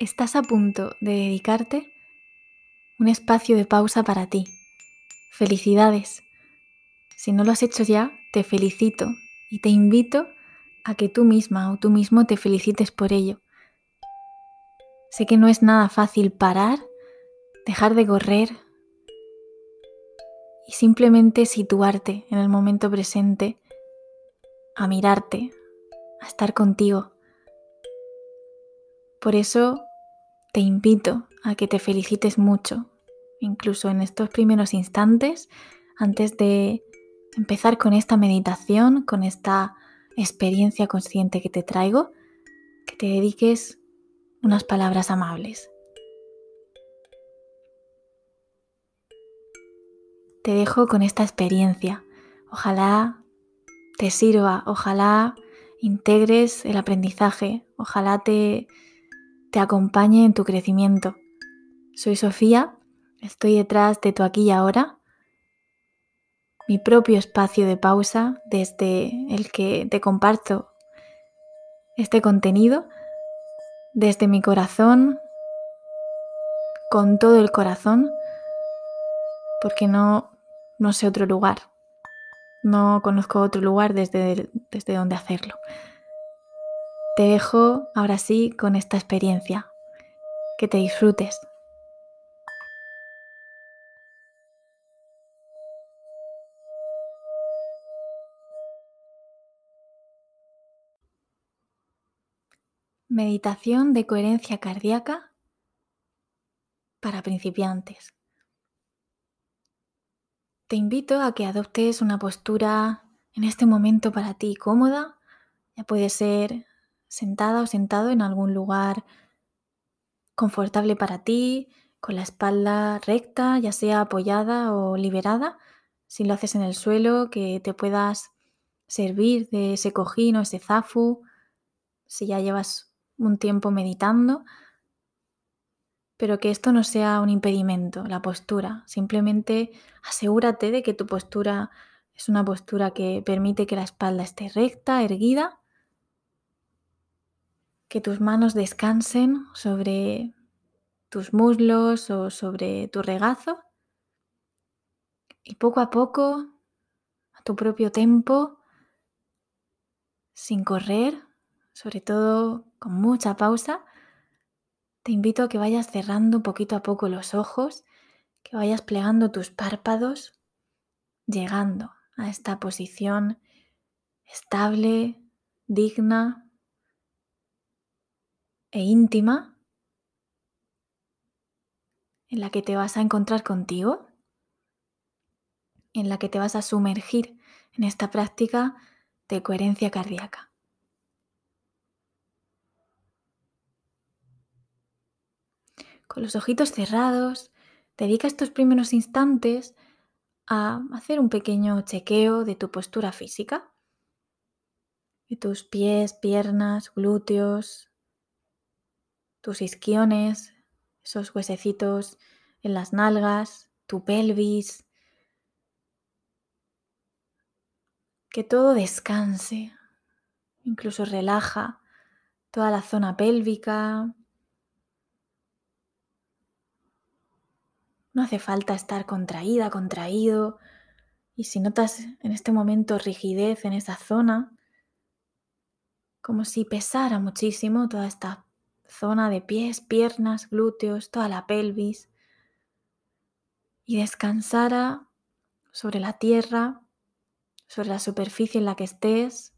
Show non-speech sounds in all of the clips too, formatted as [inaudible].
Estás a punto de dedicarte un espacio de pausa para ti. Felicidades. Si no lo has hecho ya, te felicito y te invito a que tú misma o tú mismo te felicites por ello. Sé que no es nada fácil parar, dejar de correr y simplemente situarte en el momento presente, a mirarte, a estar contigo. Por eso te invito a que te felicites mucho, incluso en estos primeros instantes, antes de empezar con esta meditación, con esta experiencia consciente que te traigo, que te dediques unas palabras amables. Te dejo con esta experiencia. Ojalá te sirva, ojalá integres el aprendizaje, ojalá te te acompañe en tu crecimiento. Soy Sofía, estoy detrás de tu aquí y ahora, mi propio espacio de pausa desde el que te comparto este contenido, desde mi corazón, con todo el corazón, porque no, no sé otro lugar, no conozco otro lugar desde, desde donde hacerlo. Te dejo ahora sí con esta experiencia. Que te disfrutes. Meditación de coherencia cardíaca para principiantes. Te invito a que adoptes una postura en este momento para ti cómoda. Ya puede ser sentada o sentado en algún lugar confortable para ti, con la espalda recta, ya sea apoyada o liberada. Si lo haces en el suelo, que te puedas servir de ese cojín o ese zafu, si ya llevas un tiempo meditando, pero que esto no sea un impedimento, la postura. Simplemente asegúrate de que tu postura es una postura que permite que la espalda esté recta, erguida que tus manos descansen sobre tus muslos o sobre tu regazo y poco a poco, a tu propio tempo, sin correr, sobre todo con mucha pausa, te invito a que vayas cerrando poquito a poco los ojos, que vayas plegando tus párpados, llegando a esta posición estable, digna, e íntima en la que te vas a encontrar contigo, en la que te vas a sumergir en esta práctica de coherencia cardíaca. Con los ojitos cerrados, dedica estos primeros instantes a hacer un pequeño chequeo de tu postura física, de tus pies, piernas, glúteos, tus isquiones, esos huesecitos en las nalgas, tu pelvis. Que todo descanse, incluso relaja toda la zona pélvica. No hace falta estar contraída, contraído. Y si notas en este momento rigidez en esa zona, como si pesara muchísimo toda esta zona de pies, piernas, glúteos, toda la pelvis y descansara sobre la tierra, sobre la superficie en la que estés,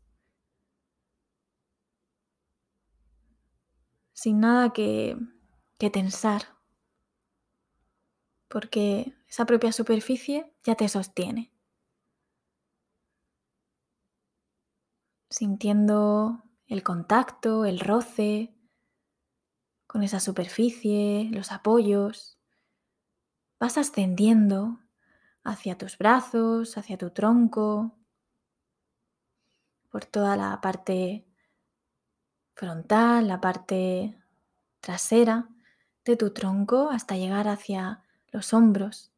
sin nada que, que tensar, porque esa propia superficie ya te sostiene. Sintiendo el contacto, el roce, con esa superficie, los apoyos. Vas ascendiendo hacia tus brazos, hacia tu tronco, por toda la parte frontal, la parte trasera de tu tronco hasta llegar hacia los hombros.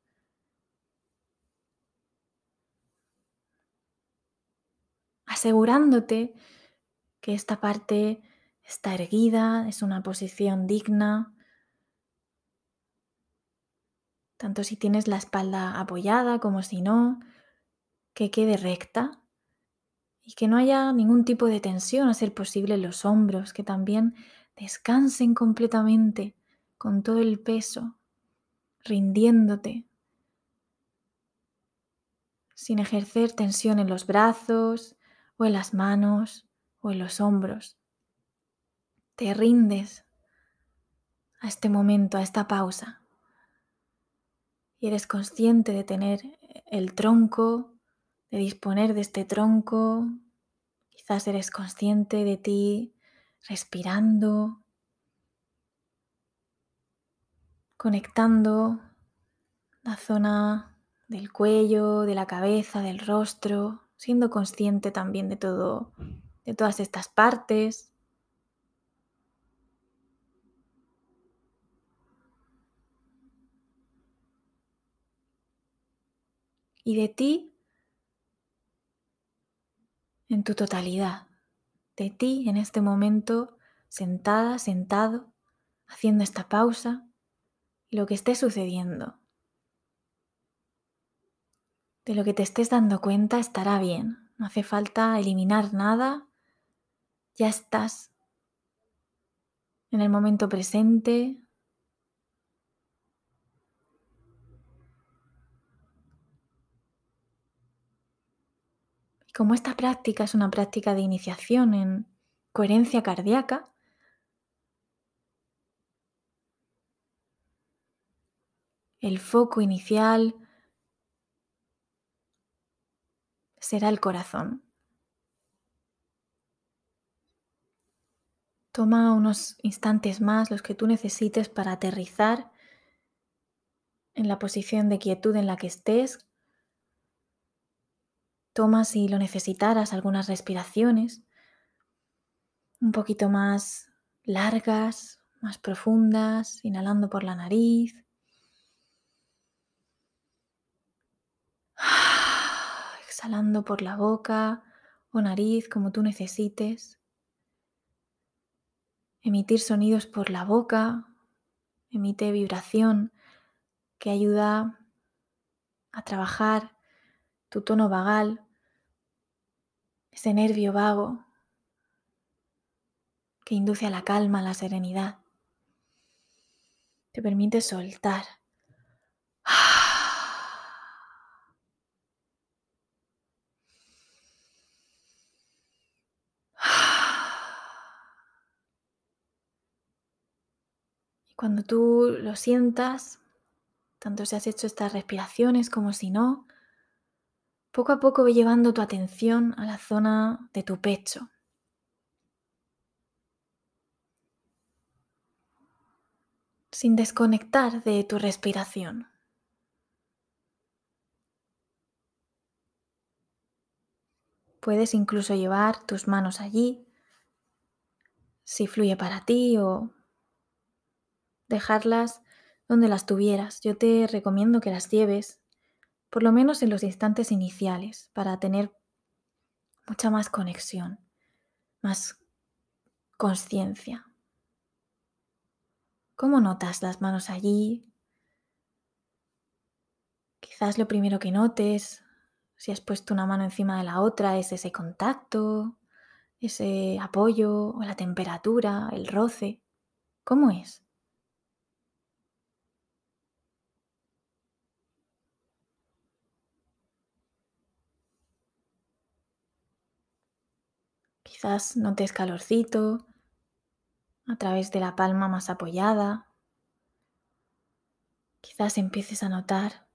Asegurándote que esta parte está erguida, es una posición digna. Tanto si tienes la espalda apoyada como si no, que quede recta y que no haya ningún tipo de tensión a ser posible los hombros, que también descansen completamente con todo el peso, rindiéndote, sin ejercer tensión en los brazos o en las manos o en los hombros. Te rindes a este momento, a esta pausa. Y eres consciente de tener el tronco, de disponer de este tronco. Quizás eres consciente de ti respirando, conectando la zona del cuello, de la cabeza, del rostro, siendo consciente también de todo, de todas estas partes. Y de ti en tu totalidad, de ti en este momento sentada, sentado, haciendo esta pausa lo que esté sucediendo. De lo que te estés dando cuenta estará bien. No hace falta eliminar nada. Ya estás en el momento presente. Como esta práctica es una práctica de iniciación en coherencia cardíaca, el foco inicial será el corazón. Toma unos instantes más, los que tú necesites para aterrizar en la posición de quietud en la que estés. Toma, si lo necesitaras, algunas respiraciones un poquito más largas, más profundas, inhalando por la nariz [sighs] exhalando por la boca o nariz como tú necesites. Emitir sonidos por la boca, emite vibración que ayuda a trabajar tu tono vagal, ese nervio vago que induce a la calma, a la serenidad. Te permite soltar. Cuando tú lo sientas, tanto si has hecho estas respiraciones como si no, poco a poco ve llevando tu atención a la zona de tu pecho. Sin desconectar de tu respiración. Puedes incluso llevar tus manos allí, si fluye para ti o dejarlas donde las tuvieras. Yo te recomiendo que las lleves, por lo menos en los instantes iniciales, para tener mucha más conexión, más conciencia. ¿Cómo notas las manos allí? Quizás lo primero que notes, si has puesto una mano encima de la otra, es ese contacto, ese apoyo o la temperatura, el roce. ¿Cómo es? Quizás notes calorcito a través de la palma más apoyada. Quizás empieces a notar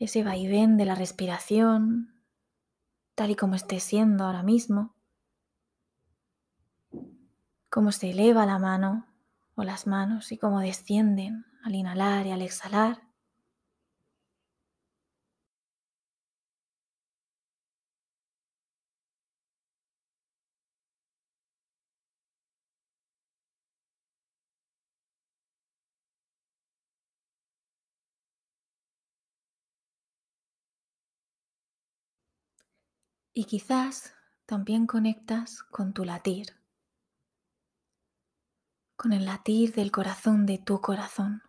ese vaivén de la respiración, tal y como esté siendo ahora mismo. Cómo se eleva la mano o las manos y cómo descienden al inhalar y al exhalar. Y quizás también conectas con tu latir. con el latir del corazón de tu corazón.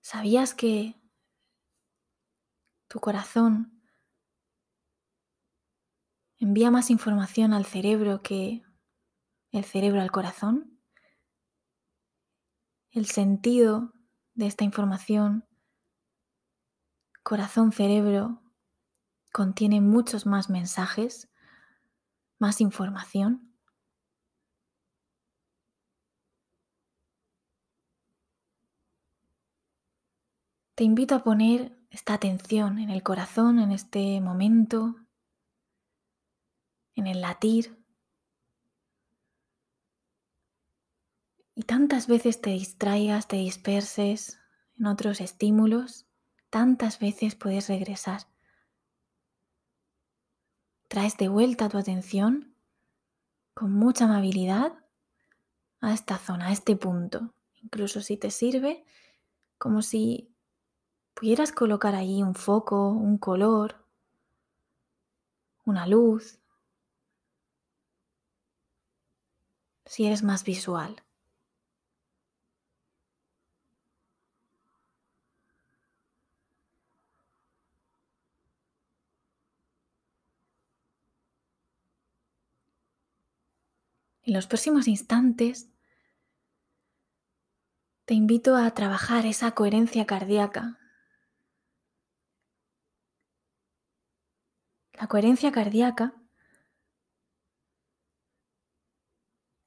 ¿Sabías que tu corazón envía más información al cerebro que el cerebro al corazón? El sentido de esta información, corazón-cerebro, contiene muchos más mensajes, más información. Te invito a poner esta atención en el corazón en este momento, en el latir. Y tantas veces te distraigas, te disperses en otros estímulos, tantas veces puedes regresar. Traes de vuelta tu atención con mucha amabilidad a esta zona, a este punto. Incluso si te sirve, como si pudieras colocar allí un foco, un color, una luz, si eres más visual. En los próximos instantes te invito a trabajar esa coherencia cardíaca La coherencia cardíaca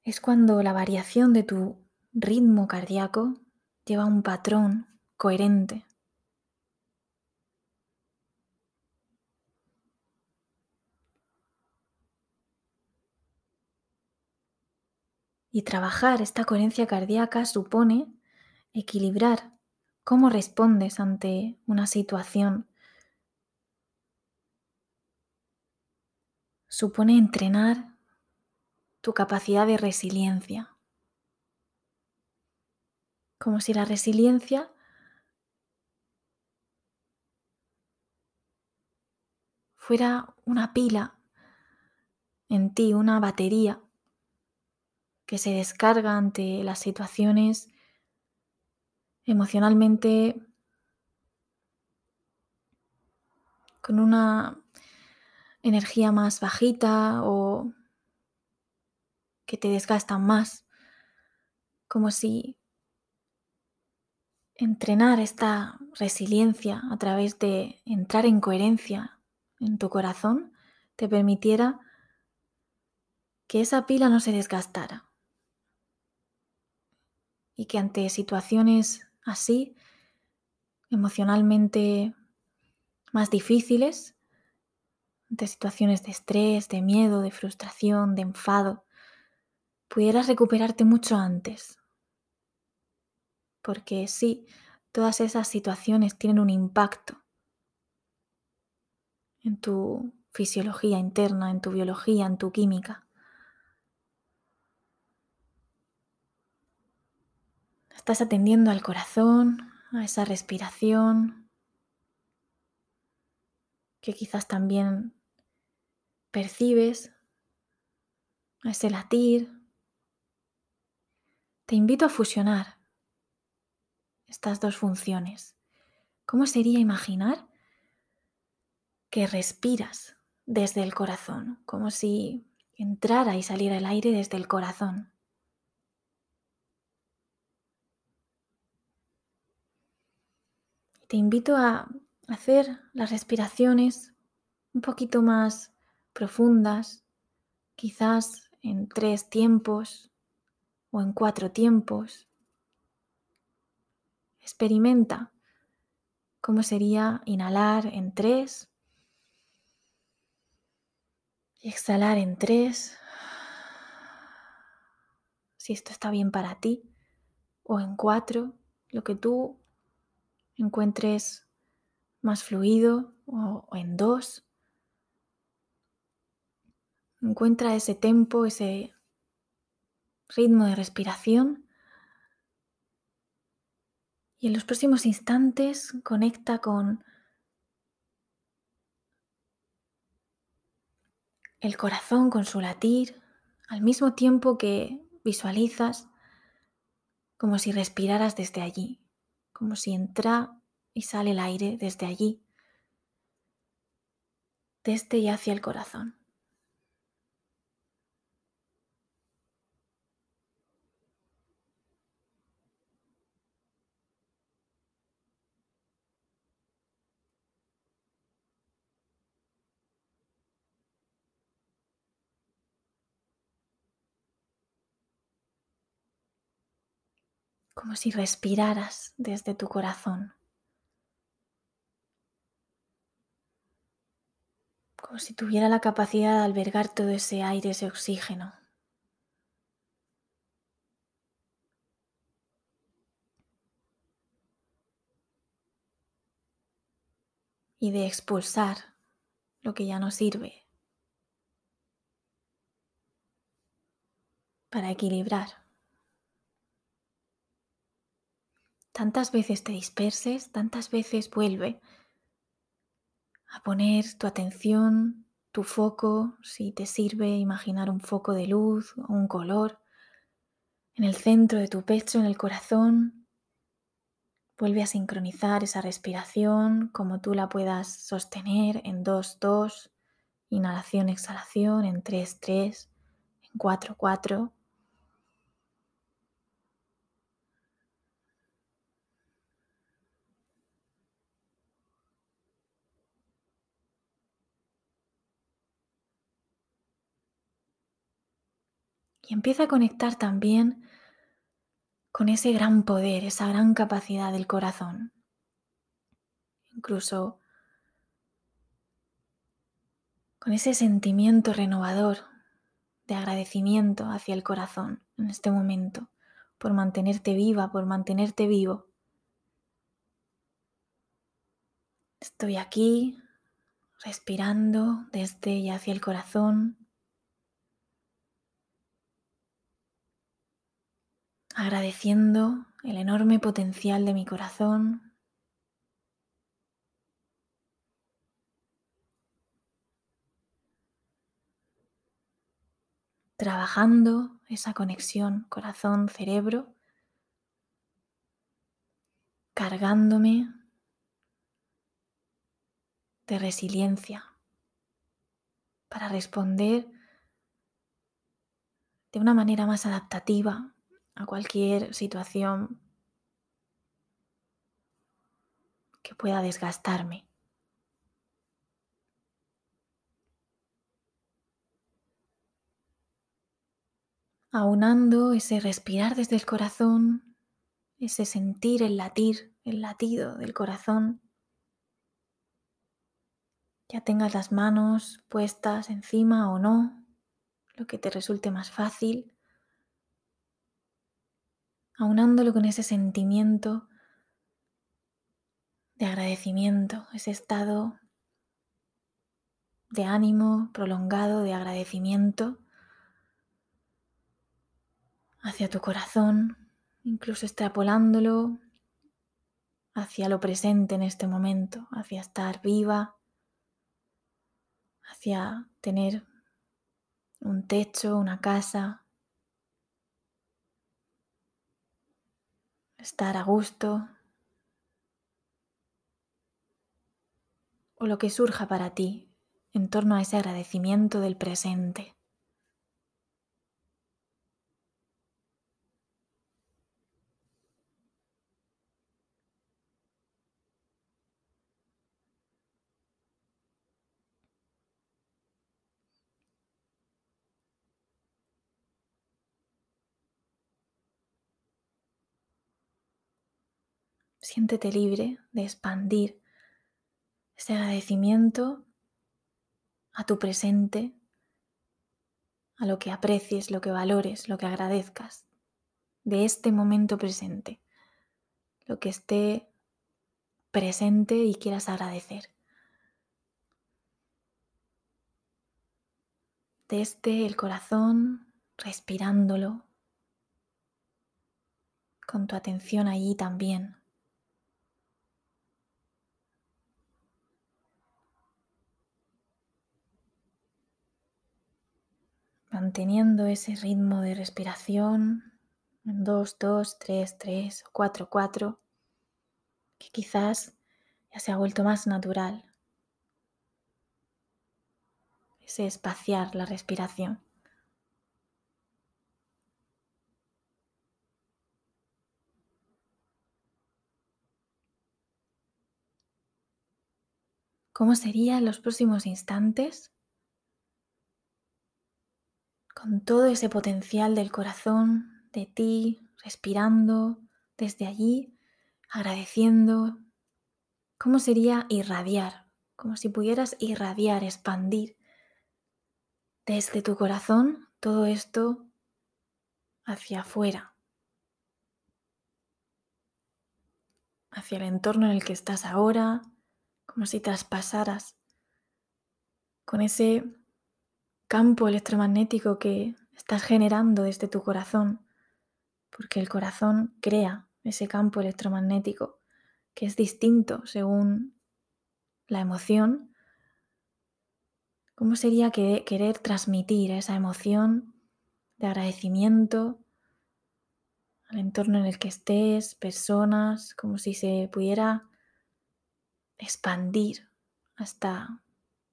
es cuando la variación de tu ritmo cardíaco lleva un patrón coherente. Y trabajar esta coherencia cardíaca supone equilibrar cómo respondes ante una situación supone entrenar tu capacidad de resiliencia. Como si la resiliencia fuera una pila en ti, una batería que se descarga ante las situaciones emocionalmente con una energía más bajita o que te desgastan más. Como si entrenar esta resiliencia a través de entrar en coherencia en tu corazón te permitiera que esa pila no se desgastara y que ante situaciones así, emocionalmente más difíciles, de situaciones de estrés, de miedo, de frustración, de enfado, pudieras recuperarte mucho antes. Porque sí, todas esas situaciones tienen un impacto en tu fisiología interna, en tu biología, en tu química. Estás atendiendo al corazón, a esa respiración, que quizás también percibes a ese latir. Te invito a fusionar estas dos funciones. ¿Cómo sería imaginar que respiras desde el corazón, como si entrara y saliera el aire desde el corazón? Te invito a hacer las respiraciones un poquito más profundas, quizás en tres tiempos o en cuatro tiempos. Experimenta cómo sería inhalar en tres y exhalar en tres. Si esto está bien para ti. O en cuatro, lo que tú encuentres más fluido. O, en dos. Encuentra ese tempo, ese ritmo de respiración. Y en los próximos instantes conecta con el corazón, con su latir, al mismo tiempo que visualizas como si respiraras desde allí, como si entra y sale el aire desde allí, desde y hacia el corazón. Como si respiraras desde tu corazón, como si tuviera la capacidad de albergar todo ese aire, ese oxígeno. y de expulsar lo que ya no sirve para equilibrar. Tantas veces te disperses, tantas veces vuelve a poner tu atención, tu foco, si te sirve imaginar un foco de luz o un color, en el centro de tu pecho, en el corazón. Vuelve a sincronizar esa respiración como tú la puedas sostener en 2-2, inhalación, exhalación, en 3-3, en 4-4. Empieza a conectar también con ese gran poder, esa gran capacidad del corazón. Incluso con ese sentimiento renovador de agradecimiento hacia el corazón en este momento, por mantenerte viva, por mantenerte vivo. Estoy aquí respirando desde y hacia el corazón, agradeciendo el enorme potencial de mi corazón. Trabajando esa conexión corazón-cerebro, cargándome de resiliencia para responder de una manera más adaptativa a cualquier situación que pueda desgastarme. Aunando ese respirar desde el corazón, ese sentir el latir, el latido del corazón, ya tengas las manos puestas encima o no, lo que te resulte más fácil aunándolo con ese sentimiento de agradecimiento, ese estado de ánimo prolongado, de agradecimiento hacia tu corazón, incluso extrapolándolo hacia lo presente en este momento, hacia estar viva, hacia tener un techo, una casa, estar a gusto o lo que surja para ti en torno a ese agradecimiento del presente. Siéntete libre de expandir ese agradecimiento a tu presente, a lo que aprecies, lo que valores, lo que agradezcas de este momento presente, lo que esté presente y quieras agradecer. Desde el corazón, respirándolo, con tu atención allí también. Manteniendo ese ritmo de respiración en 2, 2, 3, 3 o 4, 4, que quizás ya se ha vuelto más natural. Ese espaciar la respiración. ¿Cómo serían los próximos instantes? Con todo ese potencial del corazón, de ti, respirando desde allí, agradeciendo. ¿Cómo sería irradiar? Como si pudieras irradiar, expandir desde tu corazón todo esto hacia afuera, hacia el entorno en el que estás ahora, como si traspasaras con ese campo electromagnético que estás generando desde tu corazón, porque el corazón crea ese campo electromagnético que es distinto según la emoción. ¿Cómo sería querer transmitir esa emoción de agradecimiento al entorno en el que estés, personas, como si se pudiera expandir hasta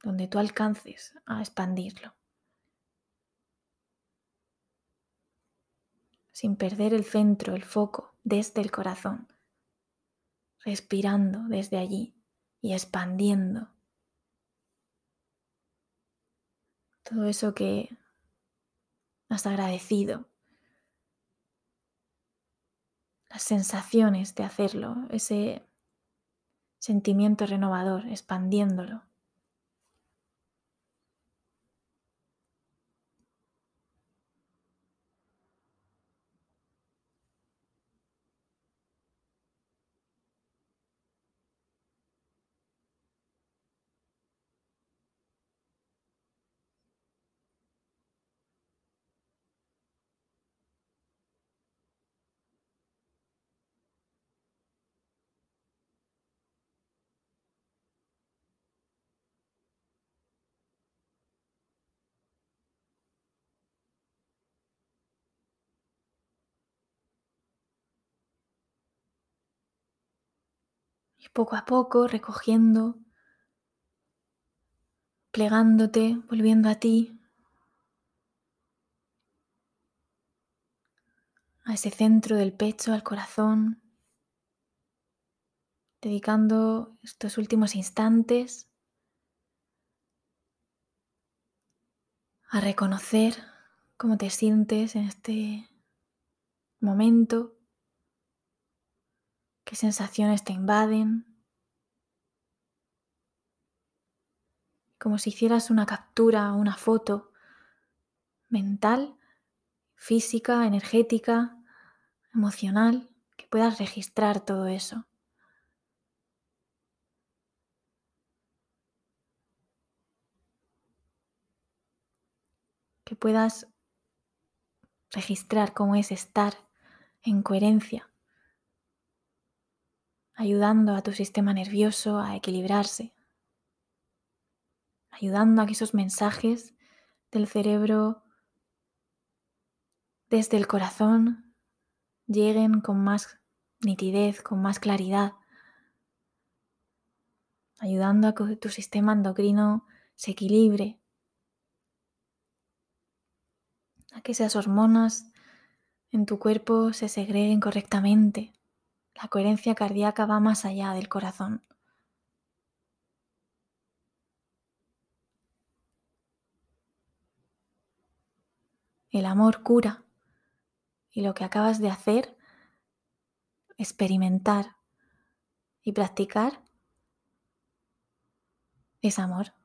donde tú alcances a expandirlo. Sin perder el centro, el foco, desde el corazón, respirando desde allí y expandiendo todo eso que has agradecido, las sensaciones de hacerlo, ese sentimiento renovador, expandiéndolo. Y poco a poco recogiendo, plegándote, volviendo a ti, a ese centro del pecho, al corazón, dedicando estos últimos instantes a reconocer cómo te sientes en este momento qué sensaciones te invaden, como si hicieras una captura, una foto mental, física, energética, emocional, que puedas registrar todo eso. Que puedas registrar cómo es estar en coherencia ayudando a tu sistema nervioso a equilibrarse, ayudando a que esos mensajes del cerebro desde el corazón lleguen con más nitidez, con más claridad, ayudando a que tu sistema endocrino se equilibre, a que esas hormonas en tu cuerpo se segreguen correctamente. La coherencia cardíaca va más allá del corazón. El amor cura y lo que acabas de hacer, experimentar y practicar, es amor.